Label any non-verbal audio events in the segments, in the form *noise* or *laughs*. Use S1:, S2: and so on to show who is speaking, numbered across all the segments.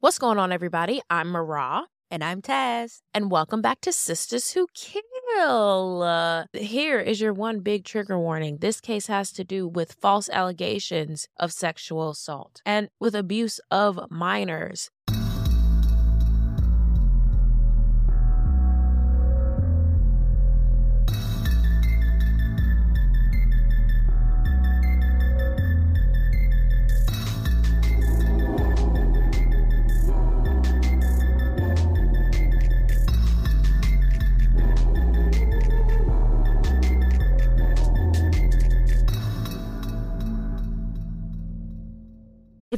S1: What's going on, everybody? I'm Marah.
S2: And I'm Taz.
S1: And welcome back to Sistas Who Kill. Uh, here is your one big trigger warning. This case has to do with false allegations of sexual assault and with abuse of minors.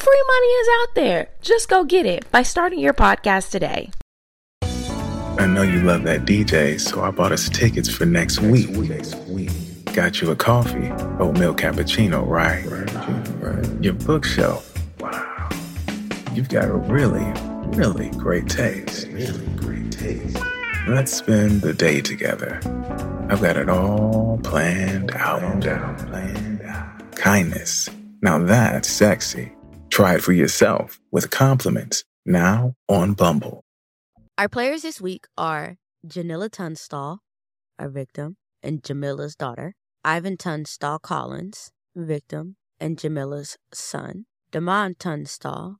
S1: Free money is out there. Just go get it by starting your podcast today.
S3: I know you love that DJ, so I bought us tickets for next week. Next week. Got you a coffee, oatmeal cappuccino, right? Right, right. Your bookshelf. Wow. You've got a really, really great taste. Really great taste. Let's spend the day together. I've got it all planned out. Planned out. Planned out. Kindness. Now that's sexy. Try it for yourself with compliments now on Bumble.
S2: Our players this week are Jinella Tunstall, our victim, and Jamila's daughter, Ivan Tunstall Collins, victim, and Jamila's son, Damon Tunstall,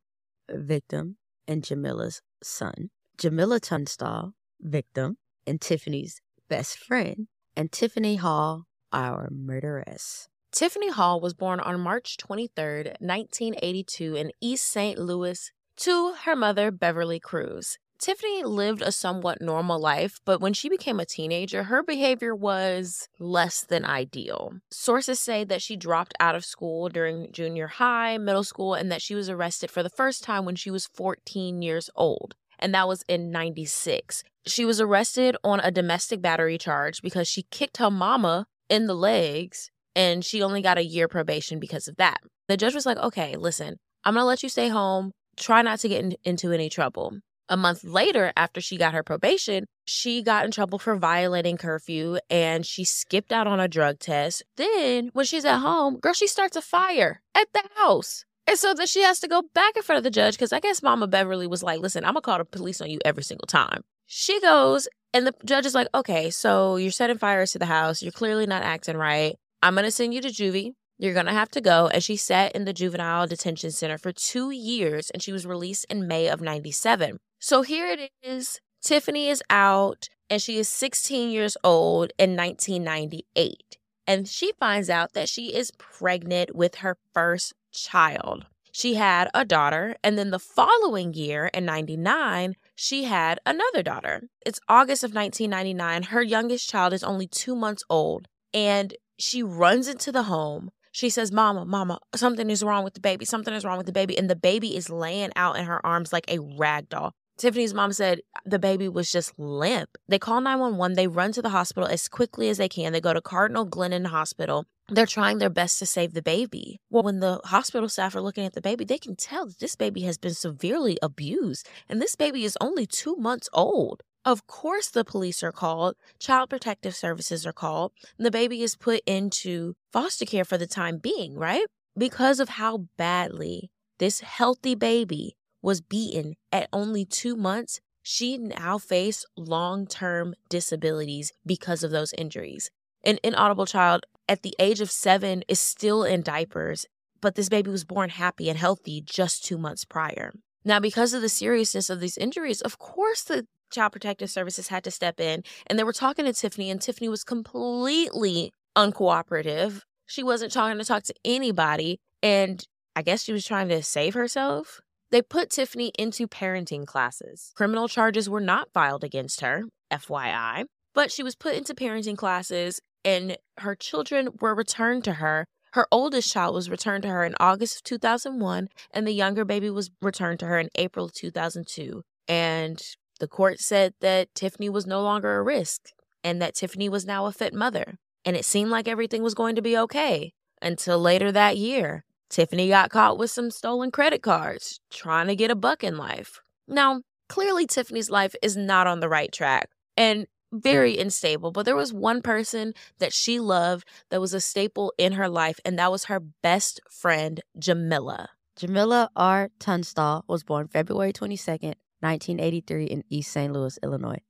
S2: victim, and Jamila's son, Jamila Tunstall, victim, and Tiffany's best friend, and Tiffany Hall, our murderess.
S1: Tiffany Hall was born on March 23, 1982, in East St. Louis to her mother, Beverly Cruz. Tiffany lived a somewhat normal life, but when she became a teenager, her behavior was less than ideal. Sources say that she dropped out of school during junior high, middle school, and that she was arrested for the first time when she was 14 years old and that was in 96. She was arrested on a domestic battery charge because she kicked her mama in the legs and she only got a year probation because of that. The judge was like, okay, listen, I'm gonna let you stay home. Try not to get in, into any trouble. A month later, after she got her probation, she got in trouble for violating curfew and she skipped out on a drug test. Then, when she's at home, girl, she starts a fire at the house. And so then she has to go back in front of the judge because I guess Mama Beverly was like, listen, I'm gonna call the police on you every single time. She goes, and the judge is like, okay, so you're setting fires to the house. You're clearly not acting right. I'm going to send you to juvie. You're going to have to go. And she sat in the juvenile detention center for two years and she was released in May of 97. So here it is. Tiffany is out and she is 16 years old in 1998. And she finds out that she is pregnant with her first child. She had a daughter, and then the following year in 99, she had another daughter. It's August of 1999. Her youngest child is only two months old, and she runs into the home. She says, Mama, Mama, something is wrong with the baby. Something is wrong with the baby. And the baby is laying out in her arms like a rag doll. Tiffany's mom said the baby was just limp. They call 911. They run to the hospital as quickly as they can. They go to Cardinal Glennon Hospital. They're trying their best to save the baby. Well, when the hospital staff are looking at the baby, they can tell that this baby has been severely abused. And this baby is only two months old. Of course, the police are called, child protective services are called, and the baby is put into foster care for the time being, right? Because of how badly this healthy baby was beaten at only two months, she now faced long term disabilities because of those injuries. An inaudible child at the age of seven is still in diapers, but this baby was born happy and healthy just two months prior. Now, because of the seriousness of these injuries, of course, the Child Protective Services had to step in and they were talking to Tiffany, and Tiffany was completely uncooperative. She wasn't trying to talk to anybody, and I guess she was trying to save herself. They put Tiffany into parenting classes. Criminal charges were not filed against her, FYI, but she was put into parenting classes and her children were returned to her Her oldest child was returned to her in August of 2001, and the younger baby was returned to her in April of 2002. And the court said that Tiffany was no longer a risk and that Tiffany was now a fit mother. And it seemed like everything was going to be okay until later that year. Tiffany got caught with some stolen credit cards, trying to get a buck in life. Now, clearly, Tiffany's life is not on the right track and very unstable, but there was one person that she loved that was a staple in her life, and that was her best friend, Jamila.
S2: Jamila R. Tunstall was born February 22nd, 1983, in East St. Louis, Illinois.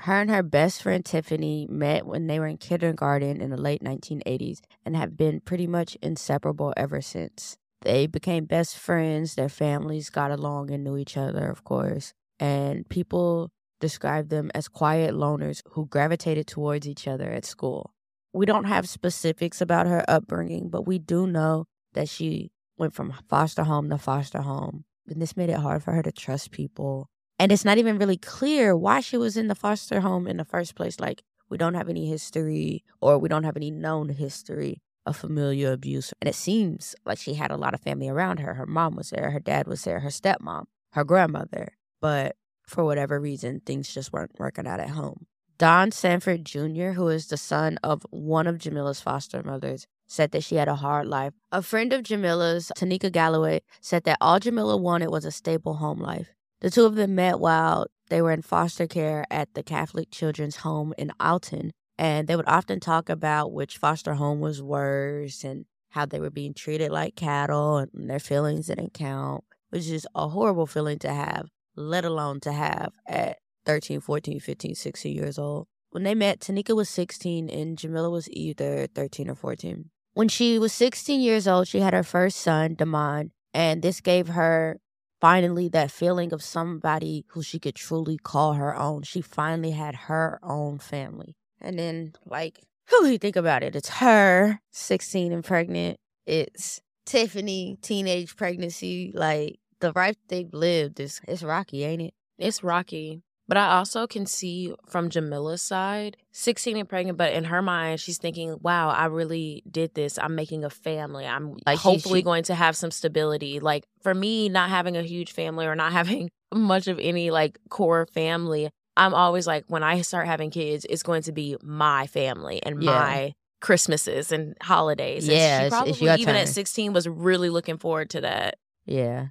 S2: Her and her best friend Tiffany met when they were in kindergarten in the late 1980s and have been pretty much inseparable ever since. They became best friends, their families got along and knew each other, of course, and people described them as quiet loners who gravitated towards each other at school. We don't have specifics about her upbringing, but we do know that she went from foster home to foster home. And this made it hard for her to trust people. And it's not even really clear why she was in the foster home in the first place. Like, we don't have any history or we don't have any known history of familial abuse. And it seems like she had a lot of family around her. Her mom was there, her dad was there, her stepmom, her grandmother. But for whatever reason, things just weren't working out at home. Don Sanford Jr., who is the son of one of Jamila's foster mothers, said that she had a hard life. A friend of Jamila's, Tanika Galloway, said that all Jamila wanted was a stable home life. The two of them met while they were in foster care at the Catholic Children's Home in Alton, and they would often talk about which foster home was worse and how they were being treated like cattle and their feelings didn't count, which is a horrible feeling to have, let alone to have at 13, 14, 15, 16 years old. When they met, Tanika was 16 and Jamila was either 13 or 14. When she was 16 years old, she had her first son, Damon, and this gave her finally that feeling of somebody who she could truly call her own. She finally had her own family. And then, like, who you think about it? It's her, 16 and pregnant. It's Tiffany, teenage pregnancy. Like, the life they've lived is it's rocky, ain't it?
S1: It's rocky. But I also can see from Jamila's side, 16 and pregnant, but in her mind, she's thinking, wow, I really did this. I'm making a family. I'm like hopefully she, she, going to have some stability. Like for me, not having a huge family or not *laughs* having much of any like core family, I'm always like, when I start having kids, it's going to be my family and yeah. my Christmases and holidays.
S2: Yeah,
S1: and she
S2: probably,
S1: it's, it's even
S2: turn.
S1: at 16 was really looking forward to that.
S2: Yeah.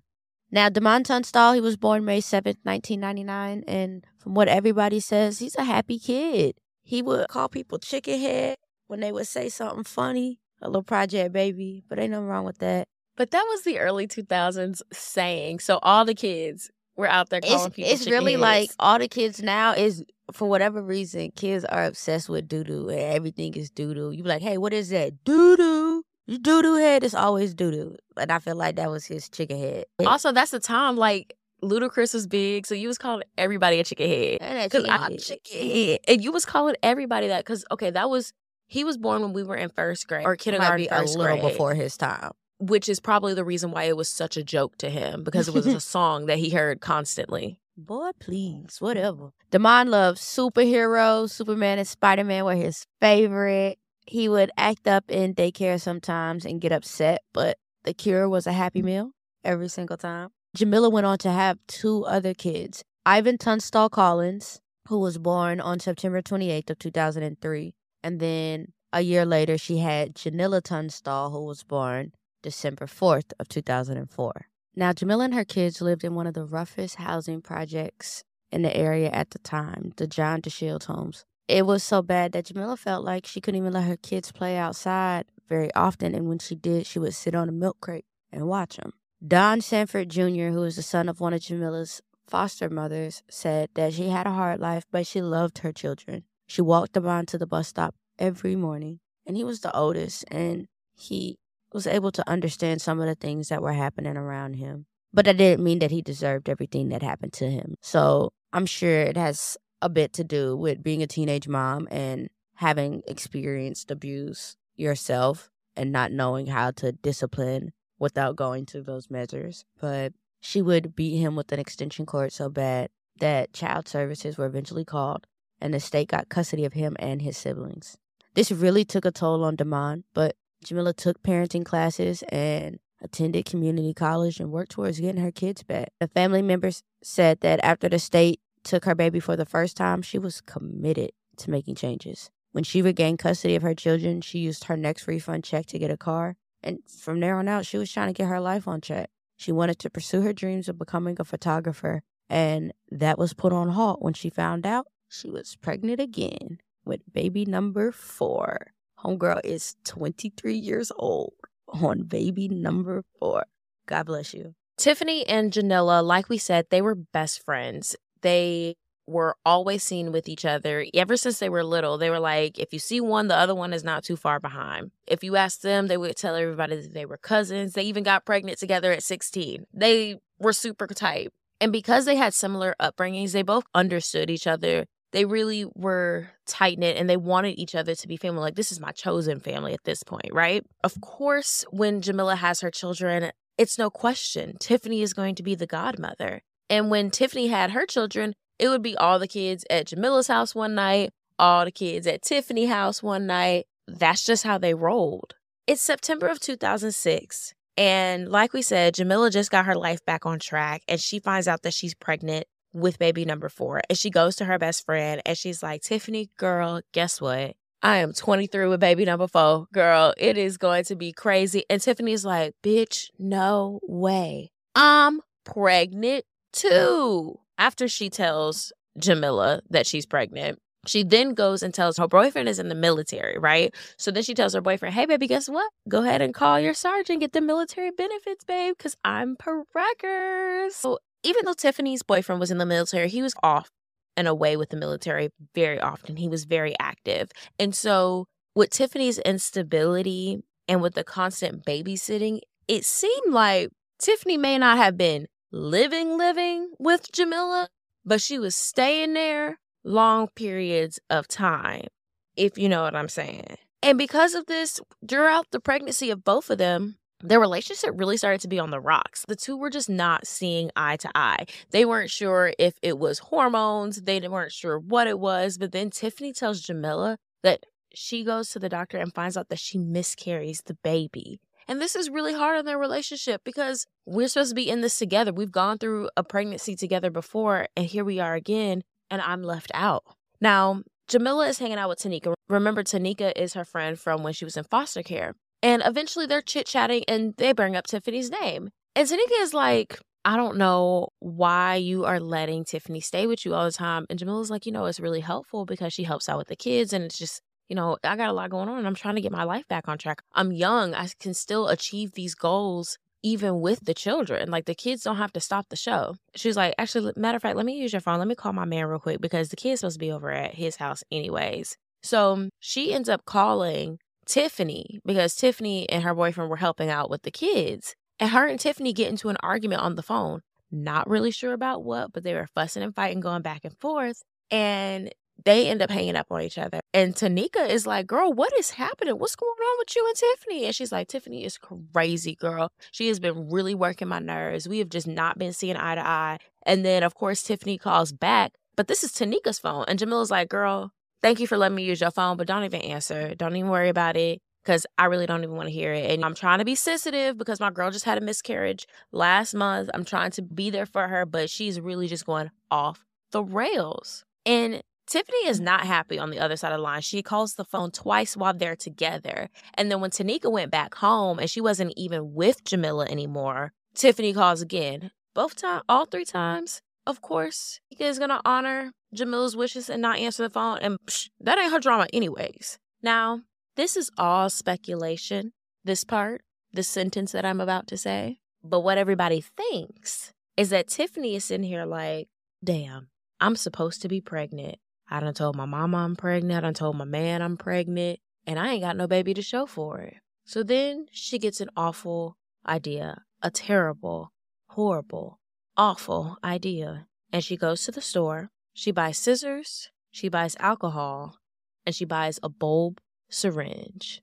S2: Now, Damon Tunstall, he was born May 7th, 1999. And from what everybody says, he's a happy kid. He would call people chicken head when they would say something funny, a little project baby, but ain't nothing wrong with that.
S1: But that was the early 2000s saying. So all the kids were out there calling
S2: it's,
S1: people
S2: It's really
S1: heads.
S2: like all the kids now is, for whatever reason, kids are obsessed with doo doo and everything is doo doo. You be like, hey, what is that? Doo doo. Doo doo head is always doo doo. And I feel like that was his chicken head.
S1: Also, that's the time like Ludacris was big, so you was calling everybody a chicken head.
S2: Because I'm chicken head.
S1: And you was calling everybody that because okay, that was he was born when we were in first grade or kindergarten,
S2: Might be a little
S1: grade,
S2: before his time.
S1: which is probably the reason why it was such a joke to him because it was a *laughs* song that he heard constantly.
S2: Boy, please, whatever. Damon loves superheroes. Superman and Spider Man were his favorite. He would act up in daycare sometimes and get upset, but the cure was a happy mm. meal every single time. Jamila went on to have two other kids Ivan Tunstall Collins, who was born on September 28th of 2003. And then a year later, she had Jinella Tunstall, who was born December 4th of 2004. Now, Jamila and her kids lived in one of the roughest housing projects in the area at the time, the John DeShields homes. It was so bad that Jamila felt like she couldn't even let her kids play outside very often, and when she did, she would sit on a milk crate and watch them. Don Sanford Jr., who is the son of one of Jamila's foster mothers, said that she had a hard life, but she loved her children. She walked them on to the bus stop every morning, and he was the oldest, and he was able to understand some of the things that were happening around him. But that didn't mean that he deserved everything that happened to him. So I'm sure it has a bit to do with being a teenage mom and having experienced abuse yourself and not knowing how to discipline without going to those measures. But she would beat him with an extension cord so bad that child services were eventually called and the state got custody of him and his siblings. This really took a toll on Damon, but Jamila took parenting classes and attended community college and worked towards getting her kids back. The family members said that after the state took her baby for the first time, she was committed to making changes. When she regained custody of her children, she used her next refund check to get a car. And from there on out, she was trying to get her life on track. She wanted to pursue her dreams of becoming a photographer, and that was put on halt when she found out she was pregnant again with baby number four. Homegirl is 23 years old on baby number four. God bless you.
S1: Tiffany and Janella, like we said, they were best friends. They were always seen with each other ever since they were little. They were like, if you see one, the other one is not too far behind. If you ask them, they would tell everybody that they were cousins. They even got pregnant together at 16. They were super tight. And because they had similar upbringings, they both understood each other. They really were tight knit and they wanted each other to be family. Like, this is my chosen family at this point, right? Of course, when Jamila has her children, it's no question Tiffany is going to be the godmother. And when Tiffany had her children, it would be all the kids at Jamila's house one night, all the kids at Tiffany house one night. That's just how they rolled. It's September of 2006. And like we said, Jamila just got her life back on track and she finds out that she's pregnant with baby number four. And she goes to her best friend and she's like, Tiffany, girl, guess what? I am 23 with baby number four. Girl, it is going to be crazy. And Tiffany's like, bitch, no way. I'm pregnant too after she tells Jamila that she's pregnant, she then goes and tells her boyfriend is in the military, right? So then she tells her boyfriend, hey, baby, guess what? Go ahead and call your sergeant, get the military benefits, babe, because I'm preggers. So even though Tiffany's boyfriend was in the military, he was off and away with the military very often. He was very active. And so with Tiffany's instability and with the constant babysitting, it seemed like Tiffany may not have been living, living with Jamila, but she was staying there long periods of time, if you know what I'm saying. And because of this, throughout the pregnancy of both of them, their relationship really started to be on the rocks. The two were just not seeing eye to eye. They weren't sure if it was hormones, they weren't sure what it was. But then Tiffany tells Jamila that she goes to the doctor and finds out that she miscarries the baby. And this is really hard on their relationship because we're supposed to be in this together. We've gone through a pregnancy together before, and here we are again, and I'm left out. Now, Jamila is hanging out with Tanika. Remember, Tanika is her friend from when she was in foster care. And eventually they're chit chatting and they bring up Tiffany's name. And Tanika is like, I don't know why you are letting Tiffany stay with you all the time. And Jamila's like, you know, it's really helpful because she helps out with the kids and it's just you know, I got a lot going on and I'm trying to get my life back on track. I'm young. I can still achieve these goals even with the children. Like the kids don't have to stop the show. She's like, actually, matter of fact, let me use your phone. Let me call my man real quick because the kid's supposed to be over at his house anyways. So um, she ends up calling Tiffany because Tiffany and her boyfriend were helping out with the kids. And her and Tiffany get into an argument on the phone. Not really sure about what, but they were fussing and fighting, going back and forth. And they end up hanging up on each other. And Tanika is like, Girl, what is happening? What's going on with you and Tiffany? And she's like, Tiffany is crazy, girl. She has been really working my nerves. We have just not been seeing eye to eye. And then, of course, Tiffany calls back, but this is Tanika's phone. And Jamila's like, Girl, thank you for letting me use your phone, but don't even answer. Don't even worry about it because I really don't even want to hear it. And I'm trying to be sensitive because my girl just had a miscarriage last month. I'm trying to be there for her, but she's really just going off the rails. And Tiffany is not happy on the other side of the line. She calls the phone twice while they're together. And then when Tanika went back home and she wasn't even with Jamila anymore, Tiffany calls again. Both time, all three times. Of course, Tanika is gonna honor Jamila's wishes and not answer the phone. And psh, that ain't her drama, anyways. Now, this is all speculation. This part, the sentence that I'm about to say. But what everybody thinks is that Tiffany is sitting here like, damn, I'm supposed to be pregnant. I done told my mama I'm pregnant. I done told my man I'm pregnant. And I ain't got no baby to show for it. So then she gets an awful idea, a terrible, horrible, awful idea. And she goes to the store. She buys scissors. She buys alcohol. And she buys a bulb syringe.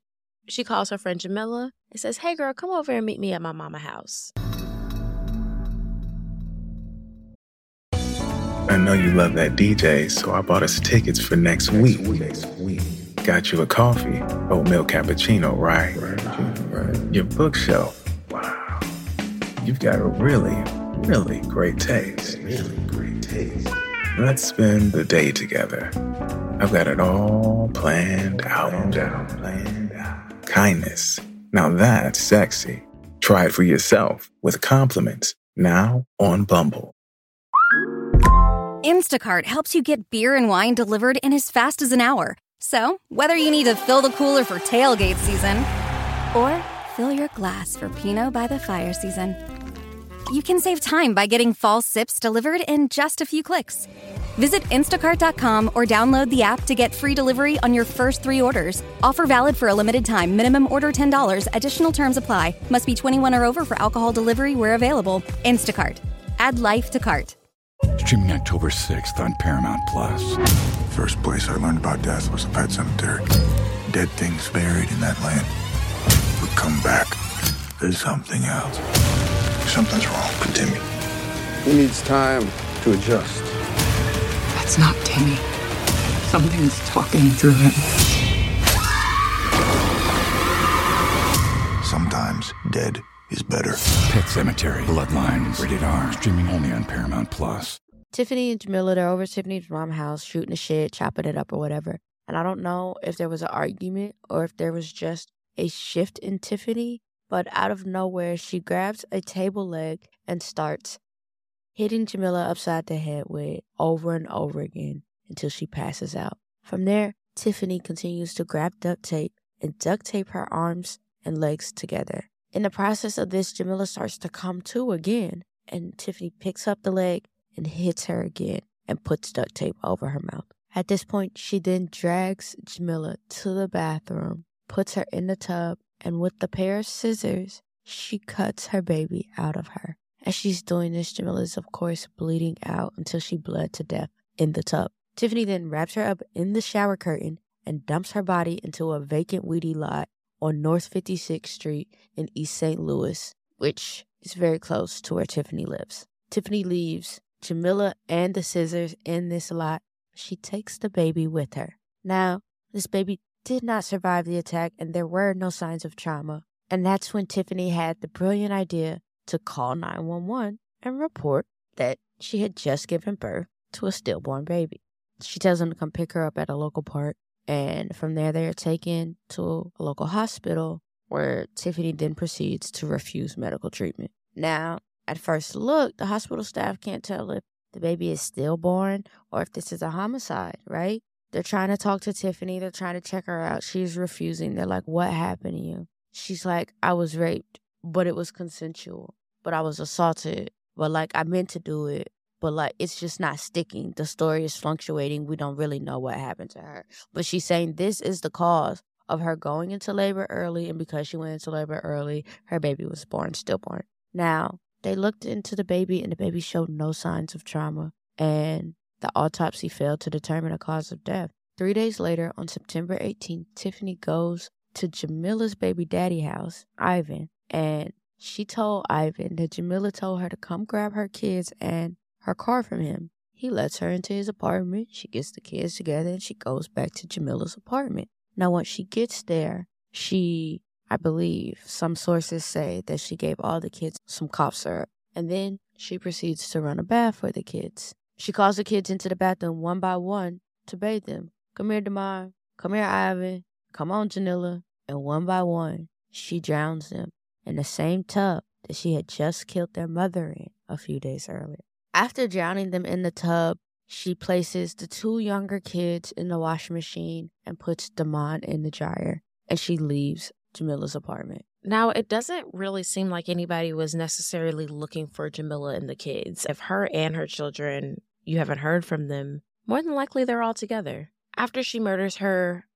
S1: She calls her friend Jamila and says, Hey girl, come over and meet me at my mama house.
S3: I know you love that DJ, so I bought us tickets for next week. Next week. Got you a coffee, oatmeal cappuccino, right? Right. Your bookshelf. Wow. You've got a really, really great taste. Really great taste. Let's spend the day together. I've got it all planned out. Planned out. Planned out. Kindness. Now that's sexy. Try it for yourself with compliments now on Bumble.
S4: Instacart helps you get beer and wine delivered in as fast as an hour. So, whether you need to fill the cooler for tailgate season or fill your glass for Pinot by the fire season, you can save time by getting fall sips delivered in just a few clicks. Visit instacart.com or download the app to get free delivery on your first three orders. Offer valid for a limited time. Minimum order $10. Additional terms apply. Must be 21 or over for alcohol delivery where available. Instacart. Add life to cart.
S5: Streaming October 6th on Paramount Plus.
S6: First place I learned about death was a pet cemetery. Dead things buried in that land would come back. There's something else. Something's wrong with Timmy.
S7: He needs time to adjust.
S8: That's not Timmy. Something's talking through him.
S6: Sometimes dead is better.
S5: Pet Sematary, Bloodlines, rated R. Streaming only on Paramount Plus.
S2: Tiffany and Jamila, they're over Tiffany's mom house shooting the shit, chopping it up or whatever. And I don't know if there was an argument or if there was just a shift in Tiffany, but out of nowhere, she grabs a table leg and starts hitting Jamila upside the head with over and over again until she passes out. From there, Tiffany continues to grab duct tape and duct tape her arms and legs together. In the process of this, Jamila starts to come to again, and Tiffany picks up the leg and hits her again and puts duct tape over her mouth. At this point, she then drags Jamila to the bathroom, puts her in the tub, and with the pair of scissors, she cuts her baby out of her. As she's doing this, Jamila is, of course, bleeding out until she bled to death in the tub. Tiffany then wraps her up in the shower curtain and dumps her body into a vacant weedy lot on North 56th Street in East St. Louis, which is very close to where Tiffany lives. Tiffany leaves Jamila and the scissors in this lot. She takes the baby with her. Now, this baby did not survive the attack and there were no signs of trauma. And that's when Tiffany had the brilliant idea to call 911 and report that she had just given birth to a stillborn baby. She tells them to come pick her up at a local park and from there, they are taken to a local hospital where Tiffany then proceeds to refuse medical treatment. Now, at first look, the hospital staff can't tell if the baby is stillborn or if this is a homicide, right? They're trying to talk to Tiffany. They're trying to check her out. She's refusing. They're like, What happened to you? She's like, I was raped, but it was consensual. But I was assaulted. But like, I meant to do it but like it's just not sticking. The story is fluctuating. We don't really know what happened to her. But she's saying this is the cause of her going into labor early, and because she went into labor early, her baby was born stillborn. Now, they looked into the baby, and the baby showed no signs of trauma, and the autopsy failed to determine a cause of death. Three days later, on September 18th, Tiffany goes to Jamila's baby daddy house, Ivan, and she told Ivan that Jamila told her to come grab her kids and her car from him. He lets her into his apartment. She gets the kids together and she goes back to Jamila's apartment. Now, once she gets there, she, I believe, some sources say that she gave all the kids some cough syrup. And then she proceeds to run a bath for the kids. She calls the kids into the bathroom one by one to bathe them. Come here, Demar. Come here, Ivan. Come on, Jinella. And one by one, she drowns them in the same tub that she had just killed their mother in a few days earlier. After drowning them in the tub, she places the two younger kids in the washing machine and puts Damon in the dryer, and she leaves Jamila's apartment.
S1: Now, it doesn't really seem like anybody was necessarily looking for Jamila and the kids. If her and her children, you haven't heard from them, more than likely they're all together. After she murders her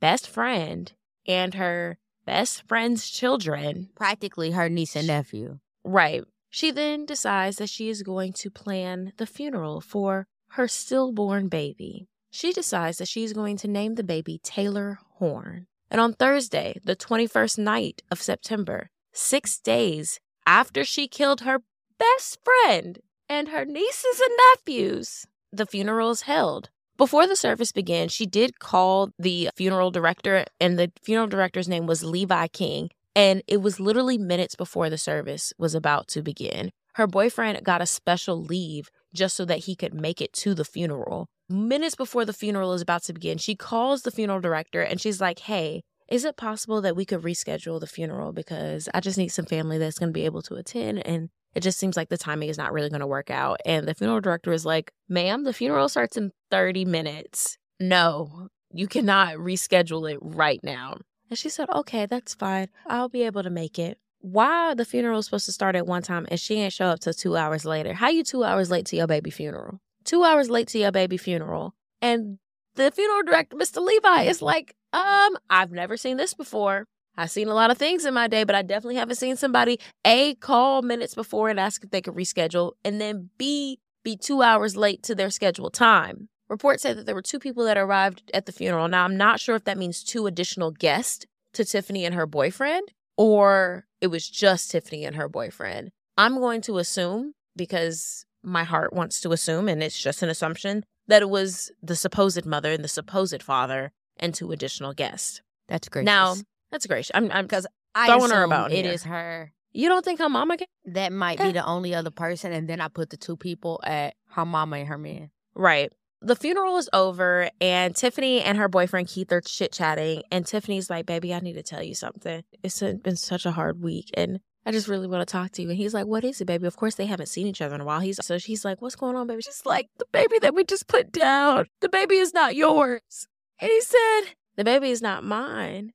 S1: best friend and her best friend's children,
S2: practically her niece and nephew.
S1: Right. She then decides that she is going to plan the funeral for her stillborn baby. She decides that she's going to name the baby Taylor Horn. And on Thursday, the 21st night of September, six days after she killed her best friend and her nieces and nephews, the funeral is held. Before the service began, she did call the funeral director, and the funeral director's name was Levi King. And it was literally minutes before the service was about to begin. Her boyfriend got a special leave just so that he could make it to the funeral. Minutes before the funeral is about to begin, she calls the funeral director and she's like, Hey, is it possible that we could reschedule the funeral because I just need some family that's going to be able to attend and it just seems like the timing is not really going to work out. And the funeral director is like, ma'am, the funeral starts in 30 minutes. No, you cannot reschedule it right now. And she said, okay, that's fine. I'll be able to make it. Why the funeral is supposed to start at one time and she ain't show up till two hours later? How you two hours late to your baby funeral? Two hours late to your baby funeral. And the funeral director, Mr. Levi, is like, um, I've never seen this before. I've seen a lot of things in my day, but I definitely haven't seen somebody A call minutes before and ask if they could reschedule, and then B be two hours late to their scheduled time. Reports say that there were two people that arrived at the funeral. Now, I'm not sure if that means two additional guests to Tiffany and her boyfriend, or it was just Tiffany and her boyfriend. I'm going to assume, because my heart wants to assume, and it's just an assumption, that it was the supposed mother and the supposed father and two additional guests.
S2: That's great.
S1: Now, that's great. I'm I'm
S2: because I
S1: throwing her about
S2: it
S1: here.
S2: is her.
S1: You don't think her mama can?
S2: That might be eh. the only other person, and then I put the two people at her mama and her man.
S1: Right. The funeral is over, and Tiffany and her boyfriend Keith are chit chatting. And Tiffany's like, "Baby, I need to tell you something. It's been such a hard week, and I just really want to talk to you." And he's like, "What is it, baby?" Of course, they haven't seen each other in a while. He's so she's like, "What's going on, baby?" She's like, "The baby that we just put down. The baby is not yours." And he said, "The baby is not mine.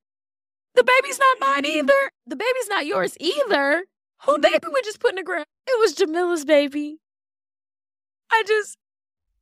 S1: The baby's not mine either. The baby's not yours either. Who baby we just put in the ground? It was Jamila's baby. I just."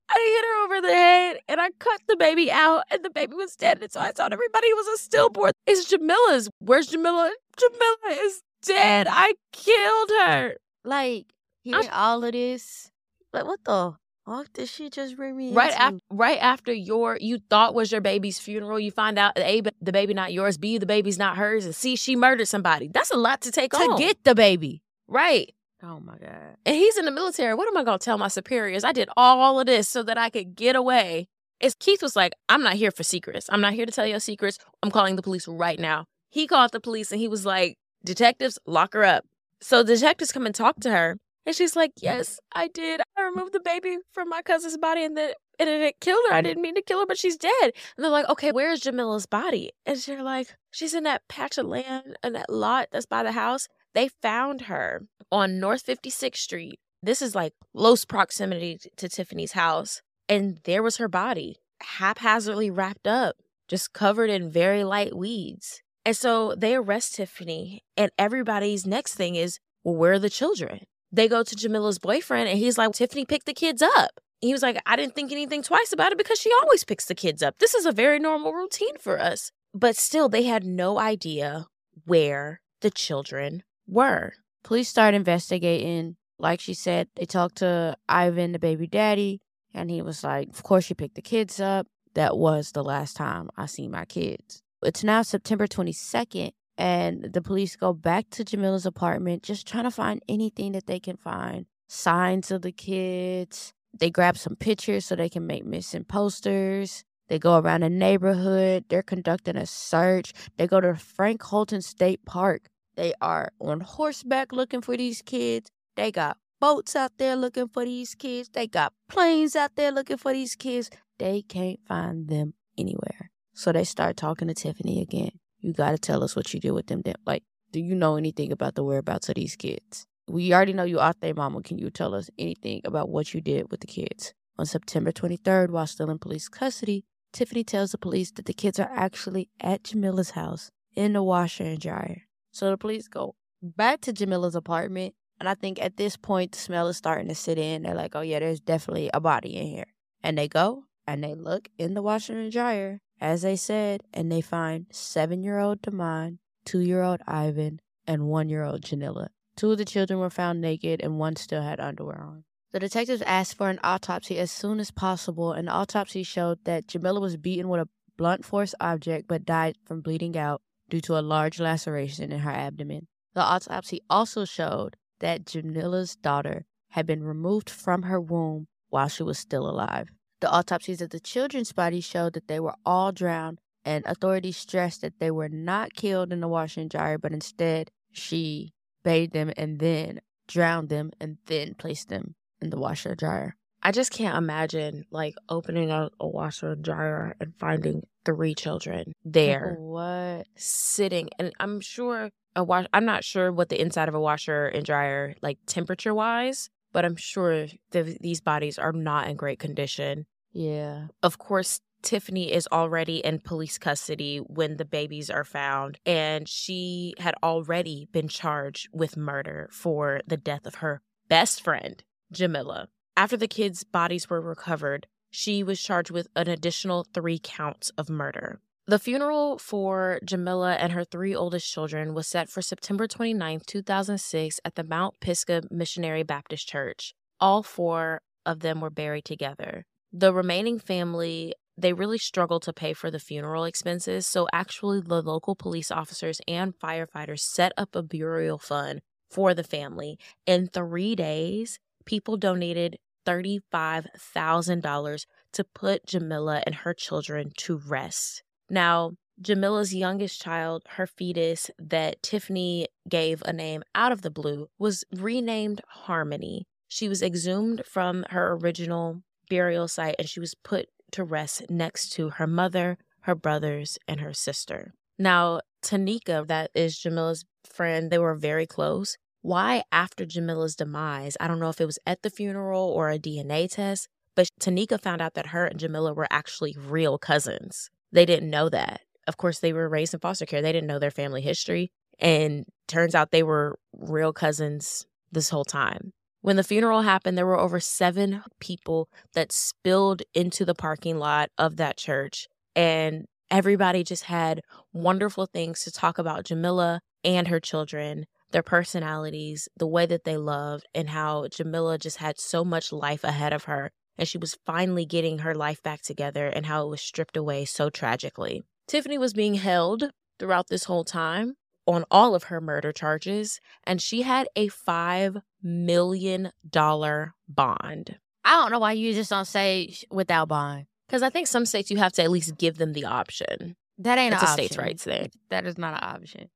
S1: I hit her over the head and I cut the baby out and the baby was dead. And so I told everybody it was a stillborn. It's Jamila's. Where's Jamila? Jamila is dead. I killed her.
S2: Like hearing all of this, like what the fuck did she just bring me
S1: Right
S2: into?
S1: after, right after your you thought was your baby's funeral, you find out A, the baby not yours, B, the baby's not hers, and C, she murdered somebody. That's a lot to take on.
S2: to
S1: on.
S2: get the baby.
S1: right.
S2: Oh my god.
S1: and he's in the military. What am I going to tell my superiors? I did all of this so that I could get away. As Keith was like, I'm not here for secrets. I'm not here to tell your secrets. I'm calling the police right now. He called the police and he was like, Detectives, lock her up. So detectives come and talk to her. And she's like, Yes, I did. I removed the baby from my cousin's body and then and it killed her. I didn't mean to kill her, but she's dead. And they're like, Okay, where's Jamila's body? And they're like, She's in that patch of land and that lot that's by the house. They found her on North 56th Street. This is like close proximity to Tiffany's house. And there was her body, haphazardly wrapped up, just covered in very light weeds. And so they arrest Tiffany, and everybody's next thing is, well, where are the children? They go to Jamila's boyfriend, and he's like, Tiffany picked the kids up. He was like, I didn't think anything twice about it because she always picks the kids up. This is a very normal routine for us. But still, they had no idea where the children were.
S2: Police start investigating. Like she said, they talked to Ivan, the baby daddy, and he was like, Of course, you picked the kids up. That was the last time I seen my kids. It's now September 22nd, and the police go back to Jamila's apartment just trying to find anything that they can find signs of the kids. They grab some pictures so they can make missing posters. They go around the neighborhood. They're conducting a search. They go to Frank Holten State Park. They are on horseback looking for these kids. They got boats out there looking for these kids. They got planes out there looking for these kids. They can't find them anywhere. So they start talking to Tiffany again. You got to tell us what you did with them. Like, do you know anything about the whereabouts of these kids? We already know you out there, mama. Can you tell us anything about what you did with the kids? On September 23rd, while still in police custody, Tiffany tells the police that the kids are actually at Jamila's house in the washer and dryer. So the police go back to Jamila's apartment. And I think at this point, the smell is starting to sit in. They're like, oh, yeah, there's definitely a body in here. And they go and they look in the washer and dryer, as they said, and they find seven year old Damon, two year old Ivan, and one year old Jinella. Two of the children were found naked, and one still had underwear on. The detectives asked for an autopsy as soon as possible, and the autopsy showed that Jamila was beaten with a blunt force object but died from bleeding out due to a large laceration in her abdomen. The autopsy also showed that Jamila's daughter had been removed from her womb while she was still alive. The autopsies of the children's bodies showed that they were all drowned, and authorities stressed that they were not killed in the washer dryer, but instead she bathed them and then drowned them and then placed them in the washer dryer.
S1: I just can't imagine like opening a, a washer and dryer and finding three children there
S2: What?
S1: sitting and I'm sure a wash I'm not sure what the inside of a washer and dryer like temperature wise, but I'm sure th- these bodies are not in great condition.
S2: Yeah.
S1: Of course, Tiffany is already in police custody when the babies are found, and she had already been charged with murder for the death of her best friend, Jamila. After the kids' bodies were recovered, she was charged with an additional three counts of murder. The funeral for Jamila and her three oldest children was set for September 29, 2006, at the Mount Pisgah Missionary Baptist Church. All four of them were buried together. The remaining family, they really struggled to pay for the funeral expenses, so actually, the local police officers and firefighters set up a burial fund for the family. In three days, people donated $35,000 to put Jamila and her children to rest. Now, Jamila's youngest child, her fetus that Tiffany gave a name out of the blue, was renamed Harmony. She was exhumed from her original burial site and she was put to rest next to her mother, her brothers, and her sister. Now, Tanika, that is Jamila's friend, they were very close. Why, after Jamila's demise, I don't know if it was at the funeral or a DNA test, but Tanika found out that her and Jamila were actually real cousins. They didn't know that. Of course, they were raised in foster care. They didn't know their family history. And turns out they were real cousins this whole time. When the funeral happened, there were over seven people that spilled into the parking lot of that church. And everybody just had wonderful things to talk about Jamila and her children, their personalities, the way that they loved, and how Jamila just had so much life ahead of her. And she was finally getting her life back together, and how it was stripped away so tragically. Tiffany was being held throughout this whole time on all of her murder charges, and she had a $5 million bond.
S2: I don't know why you just don't say without bond.
S1: Because I think some states you have to at least give them the option.
S2: That ain't
S1: a states' rights thing.
S2: That is not an option.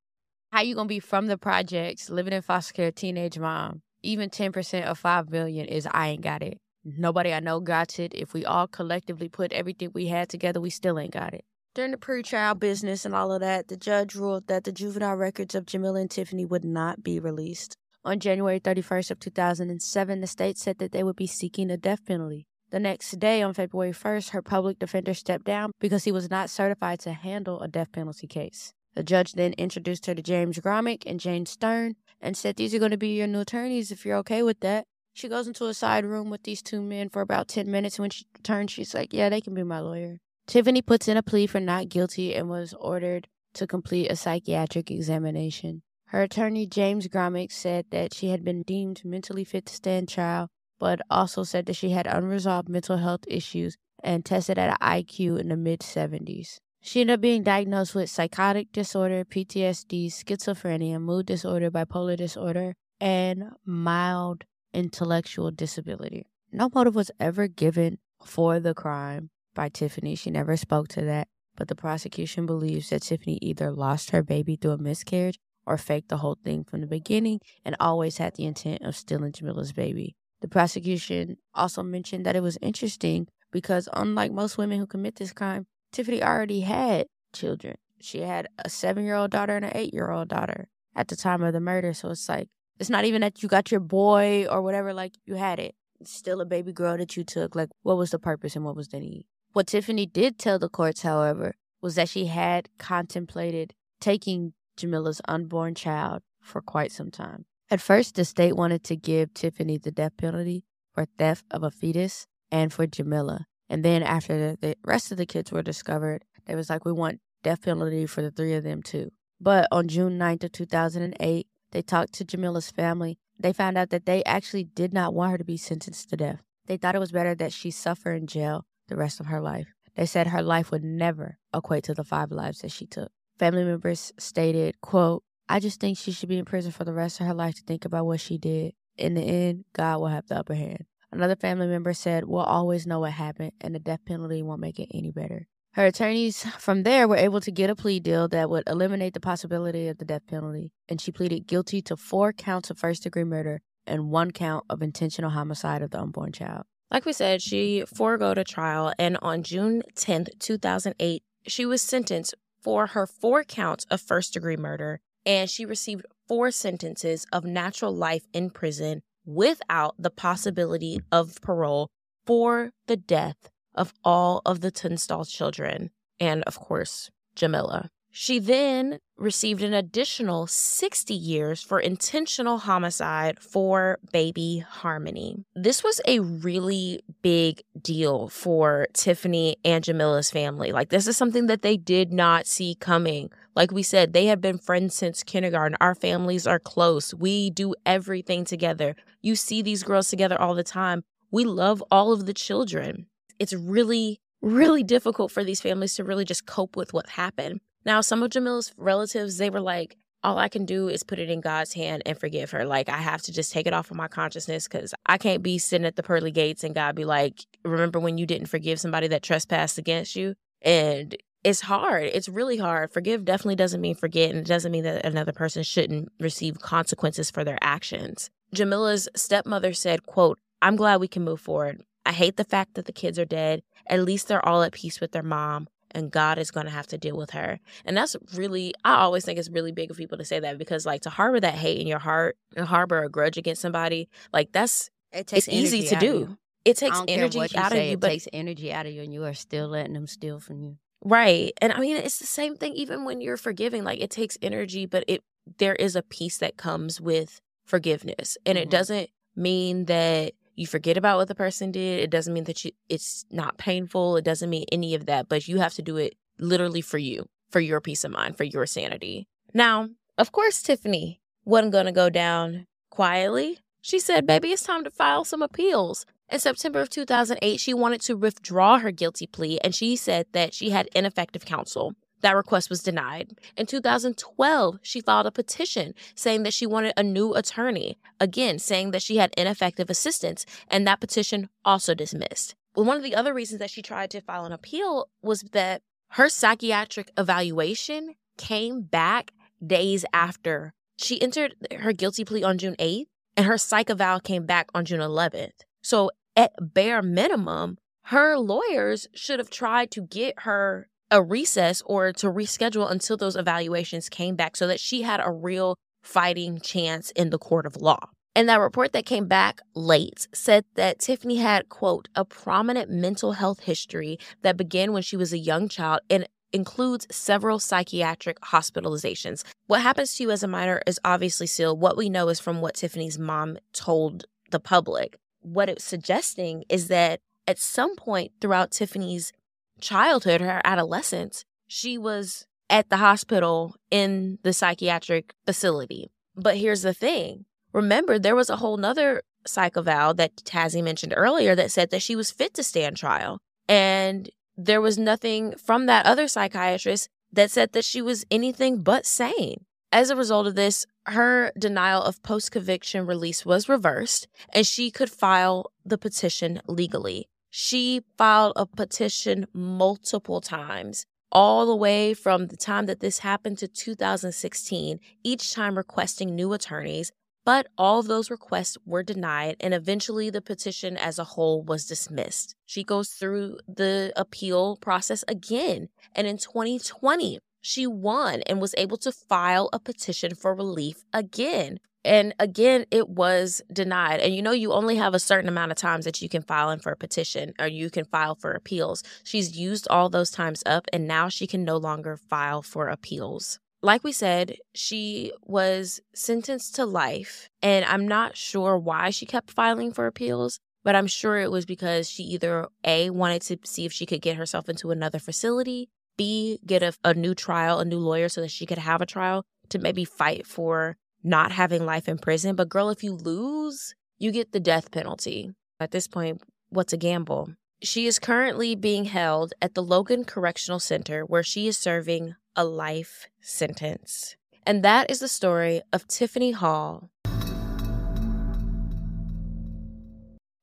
S2: How you gonna be from the projects, living in foster care, teenage mom? Even ten percent of five million is I ain't got it. Nobody I know got it. If we all collectively put everything we had together, we still ain't got it. During the pre-trial business and all of that, the judge ruled that the juvenile records of Jamila and Tiffany would not be released. On January 31st of 2007, the state said that they would be seeking a death penalty. The next day, on February 1st, her public defender stepped down because he was not certified to handle a death penalty case. The judge then introduced her to James Gomric and Jane Stern and said, These are going to be your new attorneys if you're okay with that. She goes into a side room with these two men for about 10 minutes. When she returns, she's like, Yeah, they can be my lawyer. Tiffany puts in a plea for not guilty and was ordered to complete a psychiatric examination. Her attorney, James Gomric, said that she had been deemed mentally fit to stand trial, but also said that she had unresolved mental health issues and tested at an IQ in the mid 70s. She ended up being diagnosed with psychotic disorder, PTSD, schizophrenia, mood disorder, bipolar disorder, and mild intellectual disability. No motive was ever given for the crime by Tiffany. She never spoke to that, but the prosecution believes that Tiffany either lost her baby through a miscarriage or faked the whole thing from the beginning and always had the intent of stealing Jamila's baby. The prosecution also mentioned that it was interesting because, unlike most women who commit this crime, Tiffany already had children. She had a seven year old daughter and an eight year old daughter at the time of the murder. So it's like, it's not even that you got your boy or whatever, like you had it. It's still a baby girl that you took. Like, what was the purpose and what was the need? What Tiffany did tell the courts, however, was that she had contemplated taking Jamila's unborn child for quite some time. At first, the state wanted to give Tiffany the death penalty for theft of a fetus and for Jamila. And then after the, rest of the kids were discovered, they was like, we want death penalty for the three of them too. But on June 9th of 2008, they talked to Jamila's family. They found out that they actually did not want her to be sentenced to death. They thought it was better that she suffer in jail the rest of her life. They said her life would never equate to the five lives that she took. Family members stated, quote, I just think she should be in prison for the rest of her life to think about what she did. In the end, God will have the upper hand. Another family member said, We'll always know what happened, and the death penalty won't make it any better. Her attorneys *laughs* from there were able to get a plea deal that would eliminate the possibility of the death penalty, and she pleaded guilty to four counts of first degree murder and one count of intentional homicide of the unborn child.
S1: Like we said, she foregoed a trial, and on June 10th, 2008, she was sentenced for her four counts of first degree murder, and she received four sentences of natural life in prison without the possibility of parole for the death of all of the Tunstall children, and of course, Jimella. She then received an additional 60 years for intentional homicide for baby Harmony. This was a really big deal for Tiffany and Jimella's family. Like, this is something that they did not see coming. Like we said, they have been friends since kindergarten. Our families are close. We do everything together. You see these girls together all the time. We love all of the children. It's really, really difficult for these families to really just cope with what happened. Now, some of Jimella's relatives, they were like, all I can do is put it in God's hand and forgive her. Like, I have to just take it off of my consciousness because I can't be sitting at the pearly gates and God be like, remember when you didn't forgive somebody that trespassed against you? And it's hard. It's really hard. Forgive definitely doesn't mean forget, and it doesn't mean that another person shouldn't receive consequences for their actions. Jimella's stepmother said, quote, I'm glad we can move forward. I hate the fact that the kids are dead. At least they're all at peace with their mom and God is going to have to deal with her. And that's really, I always think it's really big of people to say that because, like, to harbor that hate in your heart and harbor a grudge against somebody, like, that's
S2: it takes
S1: it's easy to do. It takes energy out
S2: say,
S1: of you,
S2: it takes energy out of you, and you are still letting them steal from you.
S1: Right. And I mean, it's the same thing even when you're forgiving. Like, it takes energy, but it there is a peace that comes with forgiveness, and mm-hmm. it doesn't mean that you forget about what the person did. It doesn't mean that you it's not painful. It doesn't mean any of that, but you have to do it literally for you, for your peace of mind, for your sanity. Now, of course, Tiffany wasn't going to go down quietly. She said, "Baby, it's time to file some appeals." In September of 2008, she wanted to withdraw her guilty plea and she said that she had ineffective counsel. That request was denied. In 2012, she filed a petition saying that she wanted a new attorney, again, saying that she had ineffective assistance, and that petition also dismissed. Well, one of the other reasons that she tried to file an appeal was that her psychiatric evaluation came back days after. She entered her guilty plea on June 8th, and her psych eval came back on June 11th. So, at bare minimum, her lawyers should have tried to get her a recess or to reschedule until those evaluations came back so that she had a real fighting chance in the court of law. And that report that came back late said that Tiffany had, quote, a prominent mental health history that began when she was a young child and includes several psychiatric hospitalizations. What happens to you as a minor is obviously still what we know is from what Tiffany's mom told the public. What it's suggesting is that at some point throughout Tiffany's childhood, her adolescence, she was at the hospital in the psychiatric facility. But here's the thing remember, there was a whole nother psych eval that Tazzy mentioned earlier that said that she was fit to stand trial. And there was nothing from that other psychiatrist that said that she was anything but sane. As a result of this, her denial of post conviction release was reversed and she could file the petition legally. She filed a petition multiple times, all the way from the time that this happened to 2016, each time requesting new attorneys. But all of those requests were denied, and eventually the petition as a whole was dismissed. She goes through the appeal process again, and in 2020, she won and was able to file a petition for relief again. And again, it was denied. And you know, you only have a certain amount of times that you can file in for a petition or you can file for appeals. She's used all those times up and now she can no longer file for appeals. Like we said, she was sentenced to life. And I'm not sure why she kept filing for appeals, but I'm sure it was because she either A, wanted to see if she could get herself into another facility, B, get a, a new trial, a new lawyer so that she could have a trial to maybe fight for not having life in prison. But girl, if you lose, you get the death penalty. At this point, what's a gamble? She is currently being held at the Logan Correctional Center where she is serving a life sentence. And that is the story of Tiffany Hall,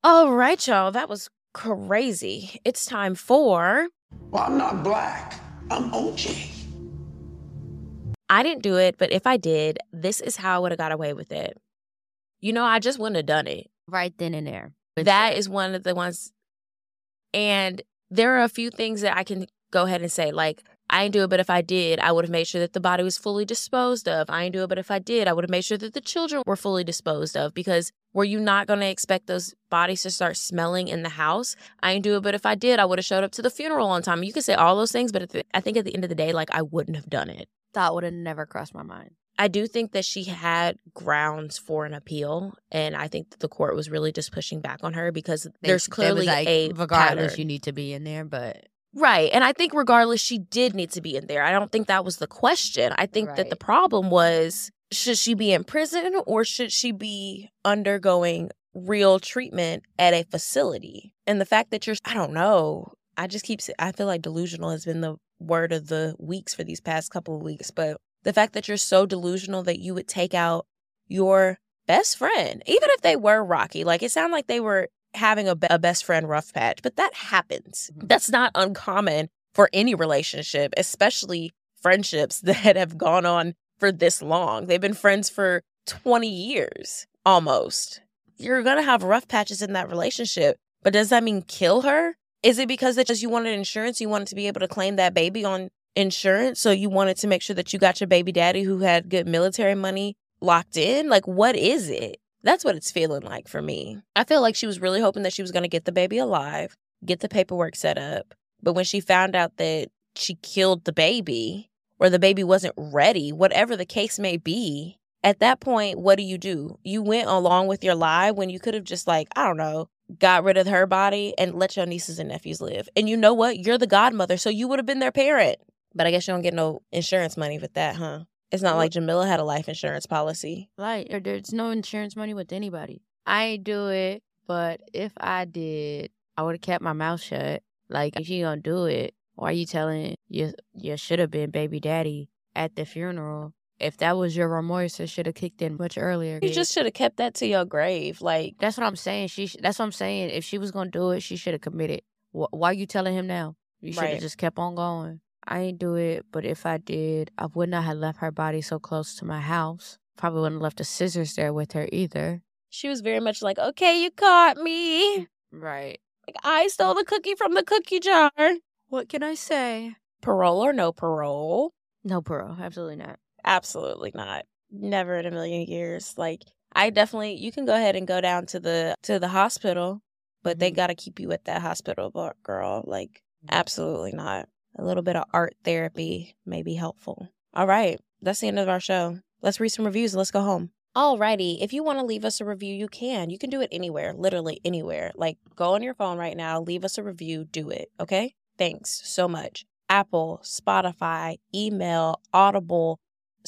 S1: All right, y'all. That was crazy. It's time for.
S9: Well, I'm not black. I'm OJ.
S1: I didn't do it, but if I did, this is how I would have got away with it. You know, I just wouldn't have done it.
S2: Right then and there.
S1: That is one of the ones. And there are a few things that I can go ahead and say, like, I didn't do it, but if I did, I would have made sure that the body was fully disposed of. I didn't do it, but if I did, I would have made sure that the children were fully disposed of. Because were you not going to expect those bodies to start smelling in the house? I didn't do it, but if I did, I would have showed up to the funeral on time. You can say all those things, but the, I think at the end of the day, like, I wouldn't have done it.
S2: Thought would have never crossed my mind.
S1: I do think that she had grounds for an appeal, and I think that the court was really just pushing back on her because
S2: They-
S1: there's clearly
S2: like,
S1: a
S2: regardless,
S1: pattern.
S2: you need to be in there, but
S1: Right. And I think regardless, she did need to be in there. I don't think that was the question. I think that the problem was should she be in prison or should she be undergoing real treatment at a facility? And the fact that you're, I don't know, I just keep, I feel like delusional has been the word of the weeks for these past couple of weeks. But the fact that you're so delusional that you would take out your best friend, even if they were rocky, like it sounded like they were having a, be- a best friend rough patch, but that happens. Mm-hmm. That's not uncommon for any relationship, especially friendships *laughs* that have gone on for this long. They've been friends for 20 years almost. You're going to have rough patches in that relationship, but does that mean kill her? Is it because that just you wanted insurance, you wanted to be able to claim that baby on insurance, so you wanted to make sure that you got your baby daddy who had good military money locked in? Like what is it? That's what it's feeling like for me. I feel like she was really hoping that she was going to get the baby alive, get the paperwork set up. But when she found out that she killed the baby or the baby wasn't ready, whatever the case may be, at that point, what do you do? You went along with your lie when you could have just, like, I don't know, got rid of her body and let your nieces and nephews live. And you know what? You're the godmother, so you would have been their parent. But I guess you don't get no insurance money with that, huh? It's not like Jimella had a life insurance policy.
S2: like or there's no insurance money with anybody. I ain't do it, but if I did, I would have kept my mouth shut. Like if you gonna do it, why are you telling you you should have been baby daddy at the funeral? If that was your remorse, it should have kicked in much earlier.
S1: You just should have kept that to your grave. Like,
S2: That's what I'm saying. She. That's what I'm saying. If she was gonna do it, she should have committed. Wh- why you telling him now? You should have
S1: Right.
S2: just kept on going. I ain't do it, but if I did, I would not have left her body so close to my house. Probably wouldn't have left the scissors there with her either.
S1: she was very much like, okay, you caught me.
S2: Right.
S1: Like, I stole the cookie from the cookie jar.
S2: What can I say?
S1: Parole or no parole?
S2: No parole. Absolutely not.
S1: Absolutely not. Never in a million years. Like, I definitely, you can go ahead and go down to the to the hospital, but they
S2: Mhm.
S1: got to keep you at that hospital, but girl. Like, absolutely not. A little bit of art therapy may be helpful. All right, that's the end of our show. Let's read some reviews and let's go home. Alrighty, if you want to leave us a review, you can. You can do it anywhere, literally anywhere. Like, go on your phone right now, leave us a review, do it, okay? Thanks so much. Apple, Spotify, email, Audible,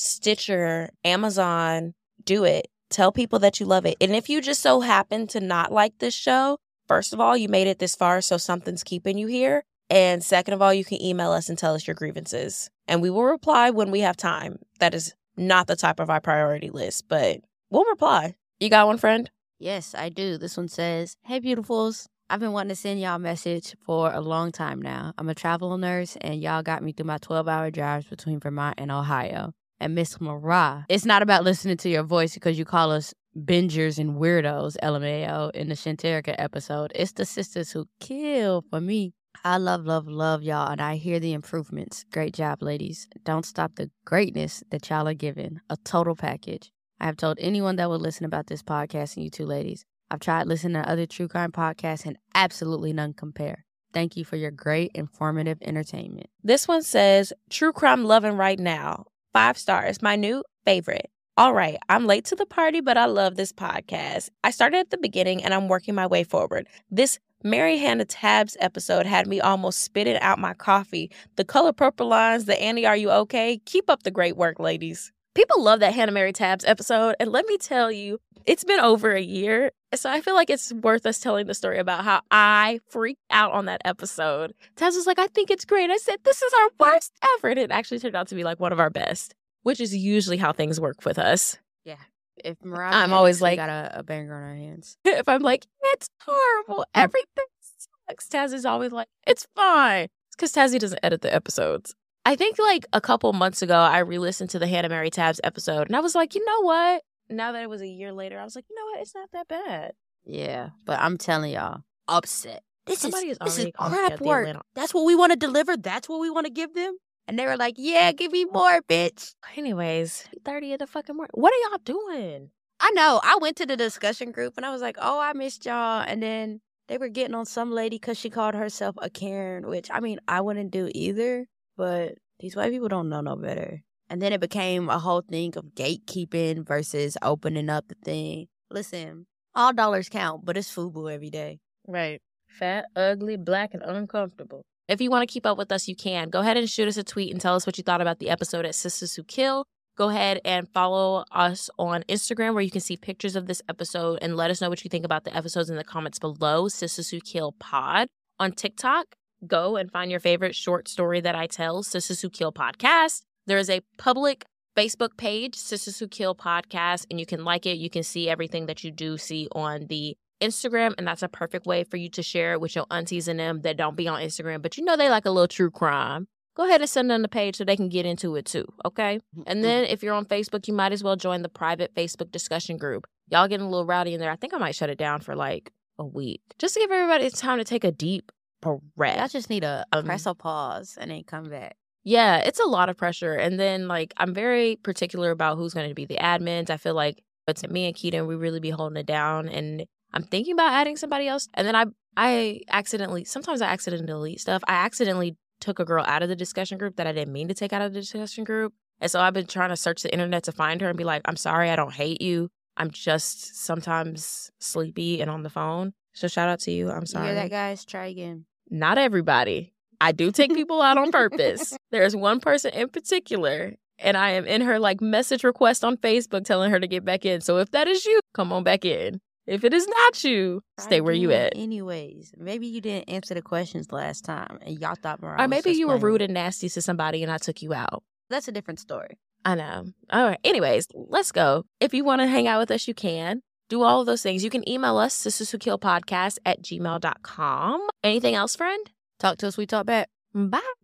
S1: Stitcher, Amazon, do it. Tell people that you love it. And if you just so happen to not like this show, first of all, you made it this far, so something's keeping you here. And second of all, you can email us and tell us your grievances. And we will reply when we have time. That is not the top of our priority list, but we'll reply. You got one, friend?
S2: Yes, I do. This one says, Hey, beautifuls. I've been wanting to send y'all a message for a long time now. I'm a travel nurse, and y'all got me through my 12 hour drives between Vermont and Ohio. And Miss Mariah, it's not about listening to your voice because you call us bingers and weirdos, LMAO, in the Shanterica episode. It's the Sistas Who Kill for me. I love, love, love y'all, and I hear the improvements. Great job, ladies. Don't stop the greatness that y'all are giving. A total package. I have told anyone that would listen about this podcast and you two ladies. I've tried listening to other true crime podcasts and absolutely none compare. Thank you for your great informative entertainment.
S1: This one says, True crime loving right now. Five stars. My new favorite. All right, I'm late to the party, but I love this podcast. I started at the beginning and I'm working my way forward. This Mary Hannah Tabbs episode had me almost spitting out my coffee. The color purple lines, the Annie, are you okay? Keep up the great work, ladies. People love that Hannah Mary Tabbs episode. And let me tell you, it's been over a year. So I feel like it's worth us telling the story about how I freaked out on that episode. Tabs was like, I think it's great. I said, this is our worst ever. And it actually turned out to be like one of our best, which is usually how things work with us.
S2: Yeah. if Mariah
S1: I'm always like-
S2: got a, a banger on our hands. *laughs*
S1: if I'm like, it's horrible, everything sucks, Taz is always like, it's fine. It's because Tazzy doesn't edit the episodes. I think like a couple months ago, I re-listened to the Hannah Mary Tabbs episode, and I was like, you know what? Now that it was a year later, I was like, you know what? It's not that bad.
S2: Yeah, but I'm telling y'all, upset. This
S1: Somebody
S2: is
S1: is
S2: this is
S1: already calling me
S2: crap work.
S1: Atlanta-
S2: That's what we want to deliver. That's what we want to give them. And they were like, "Yeah, give me more, bitch."
S1: Anyways, thirty of the fucking morning. What are y'all doing?
S2: I know. I went to the discussion group and I was like, "Oh, I missed y'all." And then they were getting on some lady because she called herself a Karen, which I mean, I wouldn't do either. But these white people don't know no better. And then it became a whole thing of gatekeeping versus opening up the thing. Listen, all dollars count, but it's FUBU every day.
S1: Right. Fat, ugly, black, and uncomfortable. If you want to keep up with us, you can. Go ahead and shoot us a tweet and tell us what you thought about the episode at Sistas Who Kill. Go ahead and follow us on Instagram where you can see pictures of this episode and let us know what you think about the episodes in the comments below. Sistas Who Kill Pod. On TikTok, go and find your favorite short story that I tell, Sistas Who Kill Podcast. There is a public Facebook page, Sistas Who Kill Podcast, and you can like it. You can see everything that you do see on the Instagram, and that's a perfect way for you to share it with your aunties and them that don't be on Instagram, but you know they like a little true crime. Go ahead and send them the page so they can get into it too, okay? Mm-hmm. And then if you're on Facebook, you might as well join the private Facebook discussion group. Y'all getting a little rowdy in there. I think I might shut it down for like a week just to give everybody time to take a deep breath.
S2: Y'all just need a,
S1: Um,
S2: press a pause and then come back.
S1: Yeah, it's a lot of pressure. And then like I'm very particular about who's going to be the admins. I feel like but it's me and Keaton, we really be holding it down. And I'm thinking about adding somebody else. And then I I accidentally sometimes I accidentally delete stuff. I accidentally took a girl out of the discussion group that I didn't mean to take out of the discussion group. And so I've been trying to search the internet to find her and be like, I'm sorry, I don't hate you. I'm just sometimes sleepy and on the phone. So shout out to you. I'm
S2: You
S1: sorry
S2: hear that, guys? Try again.
S1: Not everybody. I do take people out on purpose. *laughs* There's one person in particular, and I am in her like message request on Facebook telling her to get back in. So if that is you, come on back in. If it is not you, stay where you at.
S2: Anyways, maybe you didn't answer the questions last time and y'all thought Mariah
S1: Or maybe you were rude and nasty to somebody and I took you out.
S2: That's a different story.
S1: I know. All right. Anyways, let's go. If you want to hang out with us, you can. Do all of those things. You can email us, sistaswhokill podcast at gmail.com. Anything else, friend?
S2: Talk to us, we talk back.
S1: Bye.